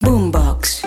Boombox.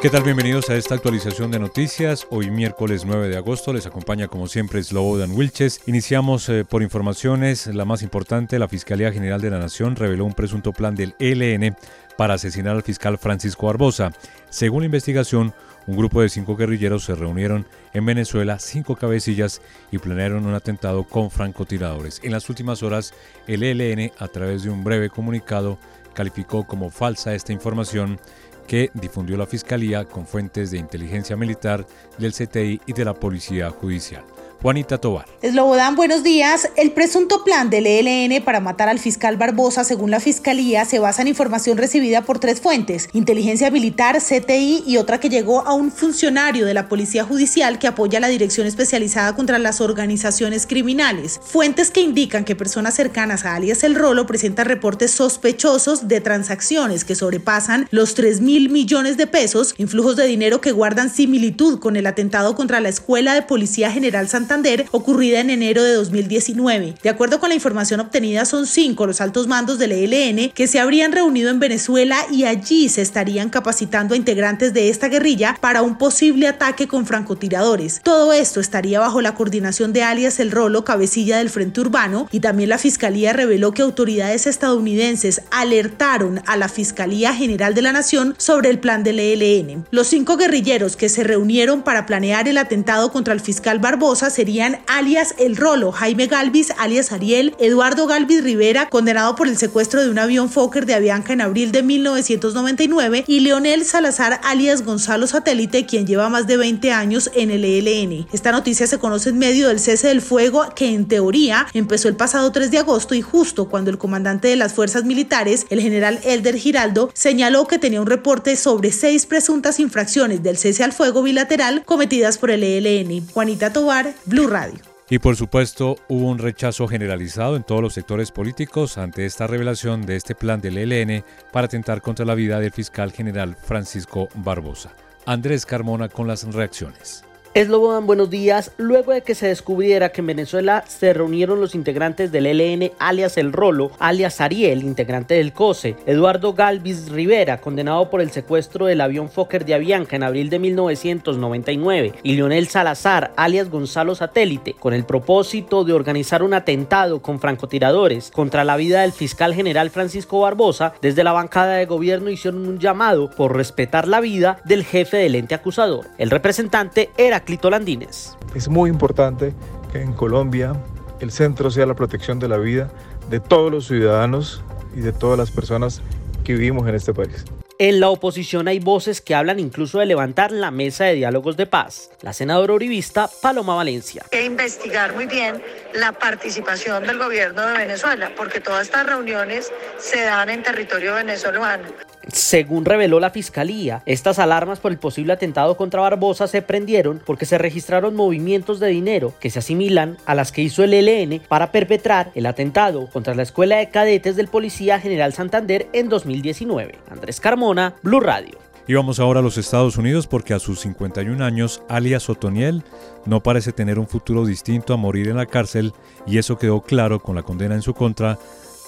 ¿Qué tal? Bienvenidos a esta actualización de noticias. Hoy miércoles 9 de agosto les acompaña como siempre Slobodan Wilches. Iniciamos eh, por informaciones. La más importante, la Fiscalía General de la Nación reveló un presunto plan del ELN para asesinar al fiscal Francisco Barbosa. Según la investigación, un grupo de cinco guerrilleros se reunieron en Venezuela, cinco cabecillas, y planearon un atentado con francotiradores. En las últimas horas, el ELN, a través de un breve comunicado, calificó como falsa esta información que difundió la Fiscalía con fuentes de inteligencia militar, del CTI y de la Policía Judicial. Juanita Tobar. Eslobodan, buenos días. El presunto plan del ELN para matar al fiscal Barbosa, según la Fiscalía, se basa en información recibida por tres fuentes, inteligencia militar, CTI y otra que llegó a un funcionario de la Policía Judicial que apoya la Dirección Especializada contra las Organizaciones Criminales. Fuentes que indican que personas cercanas a alias El Rolo presentan reportes sospechosos de transacciones que sobrepasan los 3 mil millones de pesos, influjos de dinero que guardan similitud con el atentado contra la Escuela de Policía General Santander ocurrida en enero de 2019. De acuerdo con la información obtenida, son cinco los altos mandos del ELN que se habrían reunido en Venezuela y allí se estarían capacitando a integrantes de esta guerrilla para un posible ataque con francotiradores. Todo esto estaría bajo la coordinación de alias El Rolo, cabecilla del Frente Urbano, y también la Fiscalía reveló que autoridades estadounidenses alertaron a la Fiscalía General de la Nación sobre el plan del ELN. Los cinco guerrilleros que se reunieron para planear el atentado contra el fiscal Barbosa serían alias El Rolo, Jaime Galvis, alias Ariel, Eduardo Galvis Rivera, condenado por el secuestro de un avión Fokker de Avianca en abril de 1999, y Leonel Salazar, alias Gonzalo Satélite, quien lleva más de 20 años en el ELN. Esta noticia se conoce en medio del cese del fuego que en teoría empezó el pasado 3 de agosto y justo cuando el comandante de las fuerzas militares, el general Elder Giraldo, señaló que tenía un reporte sobre seis presuntas infracciones del cese al fuego bilateral cometidas por el ELN. Juanita Tobar, Blue Radio. Y por supuesto hubo un rechazo generalizado en todos los sectores políticos ante esta revelación de este plan del ELN para atentar contra la vida del fiscal general Francisco Barbosa. Andrés Carmona con las reacciones. Eslobodan, buenos días. Luego de que se descubriera que en Venezuela se reunieron los integrantes del ELN, alias El Rolo, alias Ariel, integrante del COSE, Eduardo Galvis Rivera, condenado por el secuestro del avión Fokker de Avianca en abril de 1999, y Leonel Salazar, alias Gonzalo Satélite, con el propósito de organizar un atentado con francotiradores contra la vida del fiscal general Francisco Barbosa, desde la bancada de gobierno hicieron un llamado por respetar la vida del jefe del ente acusador. El representante era Landines. Es muy importante que en Colombia el centro sea la protección de la vida de todos los ciudadanos y de todas las personas que vivimos en este país. En la oposición hay voces que hablan incluso de levantar la mesa de diálogos de paz. La senadora uribista Paloma Valencia. Que investigar muy bien la participación del gobierno de Venezuela, porque todas estas reuniones se dan en territorio venezolano. Según reveló la fiscalía, estas alarmas por el posible atentado contra Barbosa se prendieron porque se registraron movimientos de dinero que se asimilan a las que hizo el ELN para perpetrar el atentado contra la Escuela de Cadetes del Policía General Santander en 2019. Andrés Carmona, Blue Radio. Y vamos ahora a los Estados Unidos porque a sus 51 años, alias Otoniel no parece tener un futuro distinto a morir en la cárcel y eso quedó claro con la condena en su contra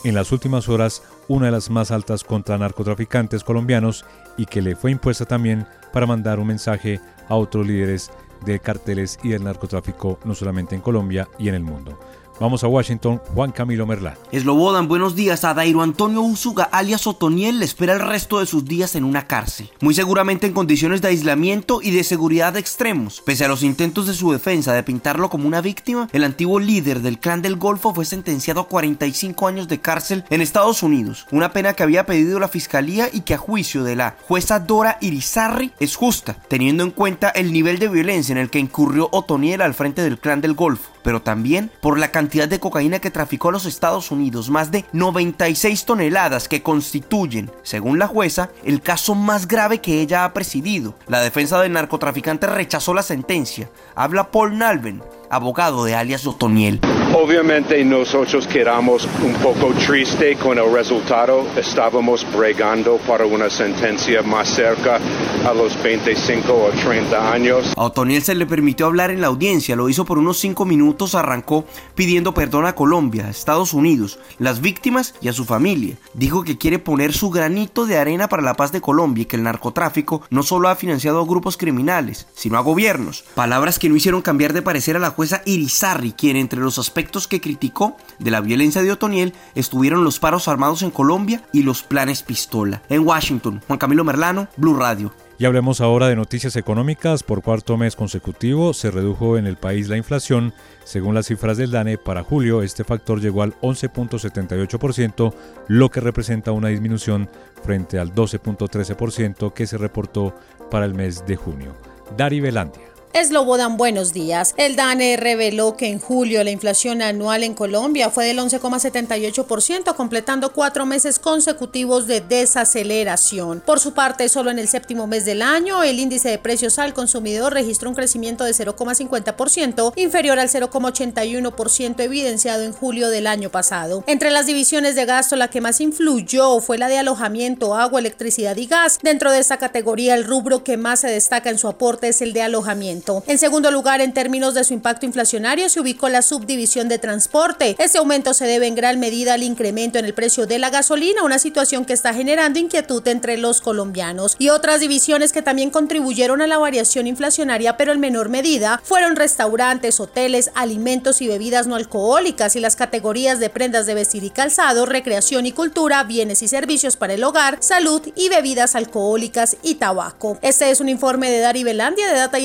en las últimas horas una de las más altas contra narcotraficantes colombianos y que le fue impuesta también para mandar un mensaje a otros líderes de carteles y del narcotráfico no solamente en Colombia y en el mundo. Vamos a Washington, Juan Camilo Merlán. Eslobodan, buenos días. A Dairo Antonio Usuga, alias Otoniel, le espera el resto de sus días en una cárcel. Muy seguramente en condiciones de aislamiento y de seguridad extremos. Pese a los intentos de su defensa de pintarlo como una víctima, el antiguo líder del clan del Golfo fue sentenciado a 45 años de cárcel en Estados Unidos. Una pena que había pedido la fiscalía y que a juicio de la jueza Dora Irizarry es justa, teniendo en cuenta el nivel de violencia en el que incurrió Otoniel al frente del clan del Golfo pero también por la cantidad de cocaína que traficó a los Estados Unidos, más de 96 toneladas que constituyen, según la jueza, el caso más grave que ella ha presidido. La defensa del narcotraficante rechazó la sentencia. Habla Paul Nalven, abogado de alias Otoniel. Obviamente nosotros quedamos un poco triste con el resultado. Estábamos bregando para una sentencia más cerca a los 25 o 30 años. A Otoniel se le permitió hablar en la audiencia, lo hizo por unos 5 minutos, arrancó pidiendo perdón a Colombia, Estados Unidos, las víctimas y a su familia. Dijo que quiere poner su granito de arena para la paz de Colombia y que el narcotráfico no solo ha financiado a grupos criminales, sino a gobiernos. Palabras que no hicieron cambiar de parecer a la jueza Irizarry, quien entre los aspectos que criticó de la violencia de Otoniel estuvieron los paros armados en Colombia y los planes pistola. En Washington, Juan Camilo Merlano, Blue Radio. Y hablemos ahora de noticias económicas. Por cuarto mes consecutivo se redujo en el país la inflación. Según las cifras del DANE, para julio este factor llegó al 11.78%, lo que representa una disminución frente al 12.13% que se reportó para el mes de junio. Dari Velandia. Eslobodan, buenos días. El DANE reveló que en julio la inflación anual en Colombia fue del 11,78%, completando cuatro meses consecutivos de desaceleración. Por su parte, solo en el séptimo mes del año, el índice de precios al consumidor registró un crecimiento de 0,50%, inferior al 0,81% evidenciado en julio del año pasado. Entre las divisiones de gasto, la que más influyó fue la de alojamiento, agua, electricidad y gas. Dentro de esta categoría, el rubro que más se destaca en su aporte es el de alojamiento. En segundo lugar, en términos de su impacto inflacionario, se ubicó la subdivisión de transporte. Este aumento se debe en gran medida al incremento en el precio de la gasolina, una situación que está generando inquietud entre los colombianos. Y otras divisiones que también contribuyeron a la variación inflacionaria, pero en menor medida, fueron restaurantes, hoteles, alimentos y bebidas no alcohólicas y las categorías de prendas de vestir y calzado, recreación y cultura, bienes y servicios para el hogar, salud y bebidas alcohólicas y tabaco. Este es un informe de Dari de Data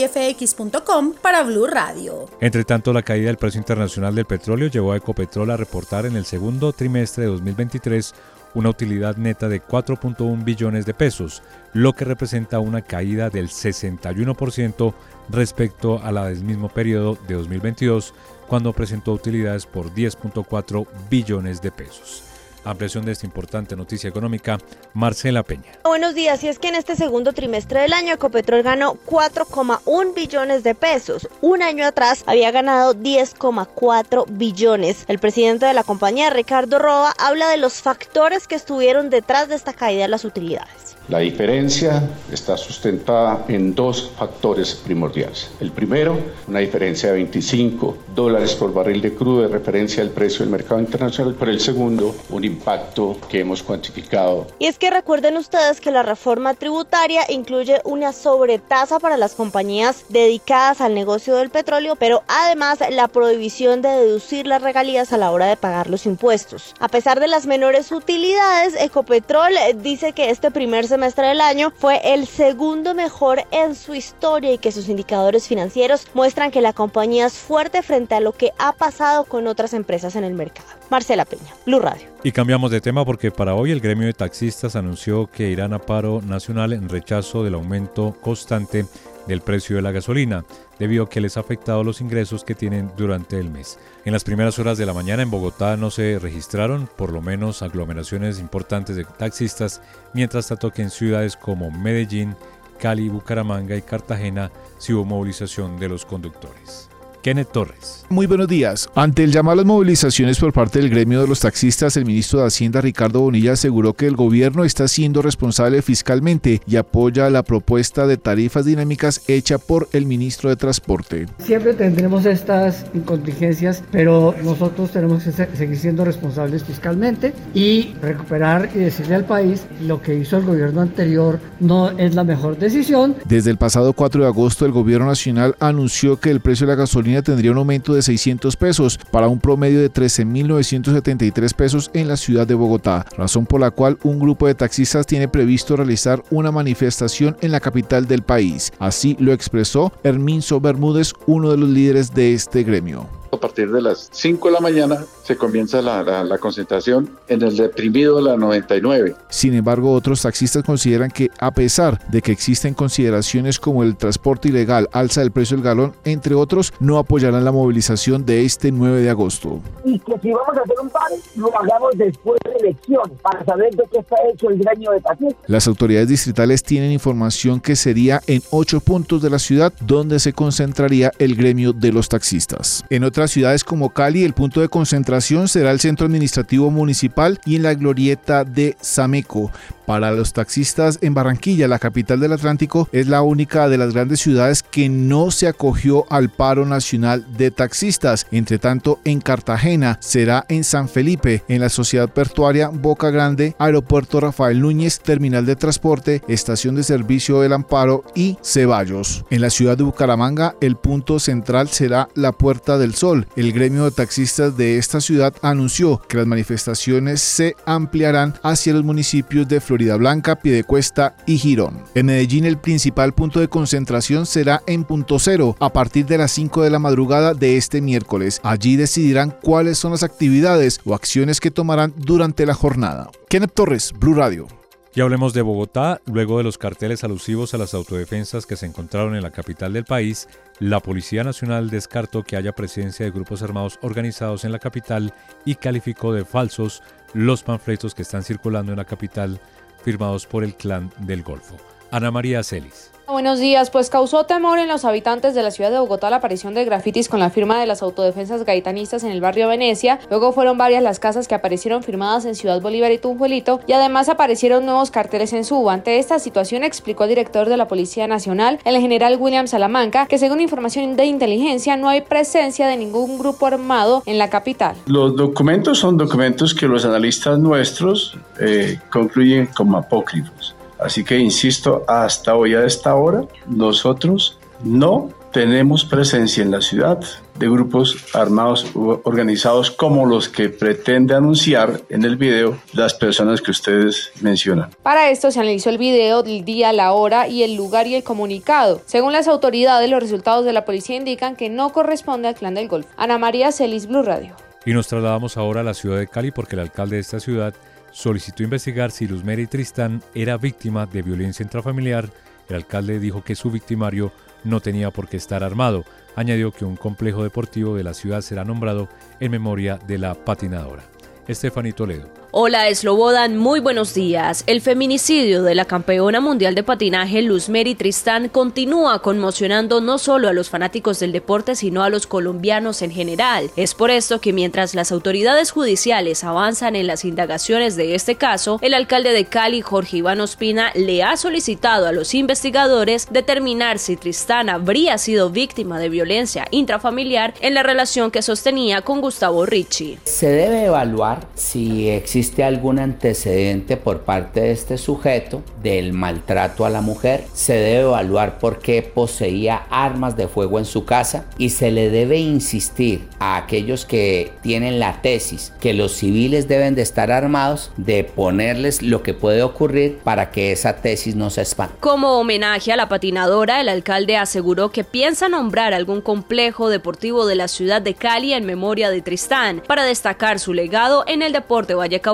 Para Blue Radio. Entre tanto, la caída del precio internacional del petróleo llevó a Ecopetrol a reportar en el segundo trimestre de 2023 una utilidad neta de 4.1 billones de pesos, lo que representa una caída del 61% respecto a la del mismo periodo de 2022, cuando presentó utilidades por 10.4 billones de pesos. Ampliación de esta importante noticia económica, Marcela Peña. Buenos días, y es que en este segundo trimestre del año Ecopetrol ganó 4,1 billones de pesos. Un año atrás había ganado 10,4 billones. El presidente de la compañía, Ricardo Roa, habla de los factores que estuvieron detrás de esta caída de las utilidades. La diferencia está sustentada en dos factores primordiales. El primero, una diferencia de 25 dólares por barril de crudo de referencia al precio del mercado internacional, pero el segundo, un impacto que hemos cuantificado. Y es que recuerden ustedes que la reforma tributaria incluye una sobretasa para las compañías dedicadas al negocio del petróleo, pero además la prohibición de deducir las regalías a la hora de pagar los impuestos. A pesar de las menores utilidades, Ecopetrol dice que este primer semestre del año fue el segundo mejor en su historia y que sus indicadores financieros muestran que la compañía es fuerte frente a lo que ha pasado con otras empresas en el mercado. Marcela Peña, Blue Radio. Y cambiamos de tema porque para hoy el gremio de taxistas anunció que irán a paro nacional en rechazo del aumento constante del precio de la gasolina, debido a que les ha afectado los ingresos que tienen durante el mes. En las primeras horas de la mañana en Bogotá no se registraron por lo menos aglomeraciones importantes de taxistas, mientras tanto que en ciudades como Medellín, Cali, Bucaramanga y Cartagena sí hubo movilización de los conductores. Kenneth Torres. Muy buenos días. Ante el llamado a las movilizaciones por parte del gremio de los taxistas, el ministro de Hacienda Ricardo Bonilla aseguró que el gobierno está siendo responsable fiscalmente y apoya la propuesta de tarifas dinámicas hecha por el ministro de Transporte. Siempre tendremos estas contingencias, pero nosotros tenemos que seguir siendo responsables fiscalmente y recuperar y decirle al país lo que hizo el gobierno anterior no es la mejor decisión. Desde el pasado 4 de agosto, el gobierno nacional anunció que el precio de la gasolina tendría un aumento de 600 pesos para un promedio de 13.973 pesos en la ciudad de Bogotá, razón por la cual un grupo de taxistas tiene previsto realizar una manifestación en la capital del país. Así lo expresó Herminso Bermúdez, uno de los líderes de este gremio. A partir de las 5 de la mañana se comienza la, la, la, concentración en el deprimido de la 99. Sin embargo, otros taxistas consideran que a pesar de que existen consideraciones como el transporte ilegal, alza del precio del galón, entre otros, no apoyarán la movilización de este 9 de agosto. Y que si vamos a hacer un paro, lo hagamos después de elecciones, para saber de qué está hecho el gremio de taxistas. Las autoridades distritales tienen información que sería en ocho puntos de la ciudad donde se concentraría el gremio de los taxistas. En ciudades como Cali, el punto de concentración será el centro administrativo municipal y en la glorieta de Sameco. Para los taxistas en Barranquilla, la capital del Atlántico, es la única de las grandes ciudades que no se acogió al paro nacional de taxistas. Entre tanto, en Cartagena será en San Felipe, en la sociedad portuaria Boca Grande, Aeropuerto Rafael Núñez, Terminal de Transporte, Estación de Servicio del Amparo y Ceballos. En la ciudad de Bucaramanga, el punto central será la Puerta del Sol. El gremio de taxistas de esta ciudad anunció que las manifestaciones se ampliarán hacia los municipios de Florida Blanca, Piedecuesta y Girón. En Medellín el principal punto de concentración será en Punto Cero a partir de las 5 de la madrugada de este miércoles. Allí decidirán cuáles son las actividades o acciones que tomarán durante la jornada. Kenneth Torres, Blue Radio. Y hablemos de Bogotá. Luego de los carteles alusivos a las autodefensas que se encontraron en la capital del país, la Policía Nacional descartó que haya presencia de grupos armados organizados en la capital y calificó de falsos los panfletos que están circulando en la capital firmados por el clan del Golfo. Ana María Celis. Buenos días, pues causó temor en los habitantes de la ciudad de Bogotá la aparición de grafitis con la firma de las autodefensas gaitanistas en el barrio Venecia. Luego fueron varias las casas que aparecieron firmadas en Ciudad Bolívar y Tunjuelito y además aparecieron nuevos carteles en Suba. Ante esta situación explicó el director de la Policía Nacional, el general William Salamanca, que según información de inteligencia no hay presencia de ningún grupo armado en la capital. Los documentos son documentos que los analistas nuestros eh, concluyen como apócrifos. Así que insisto, hasta hoy a esta hora, nosotros no tenemos presencia en la ciudad de grupos armados organizados como los que pretende anunciar en el video las personas que ustedes mencionan. Para esto se analizó el video del día, la hora y el lugar y el comunicado. Según las autoridades, los resultados de la policía indican que no corresponde al clan del Golfo. Ana María Celis, Blue Radio. Y nos trasladamos ahora a la ciudad de Cali porque el alcalde de esta ciudad solicitó investigar si Luz Mary Tristán era víctima de violencia intrafamiliar. El alcalde dijo que su victimario no tenía por qué estar armado. Añadió que un complejo deportivo de la ciudad será nombrado en memoria de la patinadora. Estefanito Toledo. Hola Slobodan, muy buenos días. El feminicidio de la campeona mundial de patinaje Luz Tristán continúa conmocionando no solo a los fanáticos del deporte, sino a los colombianos en general. Es por esto que mientras las autoridades judiciales avanzan en las indagaciones de este caso, el alcalde de Cali, Jorge Iván Ospina, le ha solicitado a los investigadores determinar si Tristán habría sido víctima de violencia intrafamiliar en la relación que sostenía con Gustavo Ricci. Se debe evaluar si existe existe algún antecedente por parte de este sujeto del maltrato a la mujer, se debe evaluar por qué poseía armas de fuego en su casa y se le debe insistir a aquellos que tienen la tesis que los civiles deben de estar armados de ponerles lo que puede ocurrir para que esa tesis no se expanda. Como homenaje a la patinadora, el alcalde aseguró que piensa nombrar algún complejo deportivo de la ciudad de Cali en memoria de Tristán para destacar su legado en el deporte vallecaucano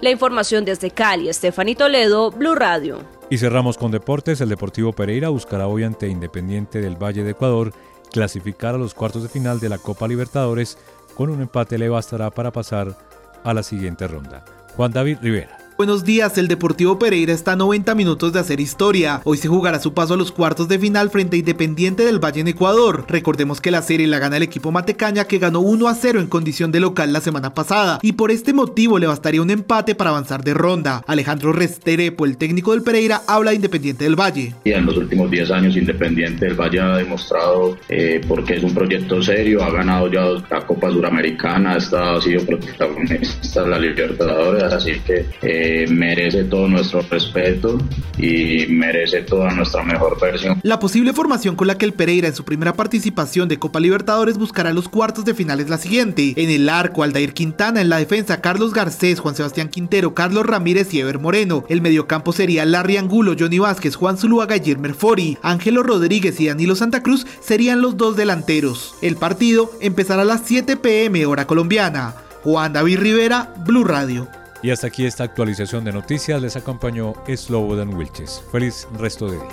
la información desde Cali, Stephanie Toledo, Blue Radio. Y cerramos con deportes. El Deportivo Pereira buscará hoy ante Independiente del Valle de Ecuador clasificar a los cuartos de final de la Copa Libertadores. Con un empate le bastará para pasar a la siguiente ronda. Juan David Rivera. Buenos días, el Deportivo Pereira está a 90 minutos de hacer historia. Hoy se jugará su paso a los cuartos de final frente a Independiente del Valle en Ecuador. Recordemos que la serie la gana el equipo Matecaña que ganó 1 a 0 en condición de local la semana pasada y por este motivo le bastaría un empate para avanzar de ronda. Alejandro Resterepo, el técnico del Pereira, habla de Independiente del Valle. En los últimos 10 años Independiente del Valle ha demostrado eh, porque es un proyecto serio, ha ganado ya la Copa Suramericana, ha sido protagonista de la Libertadores, así que... Eh, merece todo nuestro respeto y merece toda nuestra mejor versión. La posible formación con la que el Pereira en su primera participación de Copa Libertadores buscará los cuartos de finales la siguiente. En el arco, Aldair Quintana, en la defensa, Carlos Garcés, Juan Sebastián Quintero, Carlos Ramírez y Ever Moreno. El mediocampo sería Larry Angulo, Johnny Vázquez, Juan Zuluaga y Jermer Fori. Ángelo Rodríguez y Danilo Santa Cruz serían los dos delanteros. El partido empezará a las 7 pm hora colombiana. Juan David Rivera, Blue Radio. Y hasta aquí esta actualización de noticias les acompañó Slobodan Wilches. Feliz resto de día.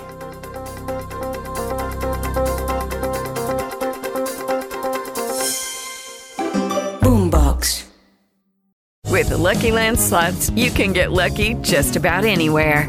Boombox. With the Lucky Land slots, you can get lucky just about anywhere.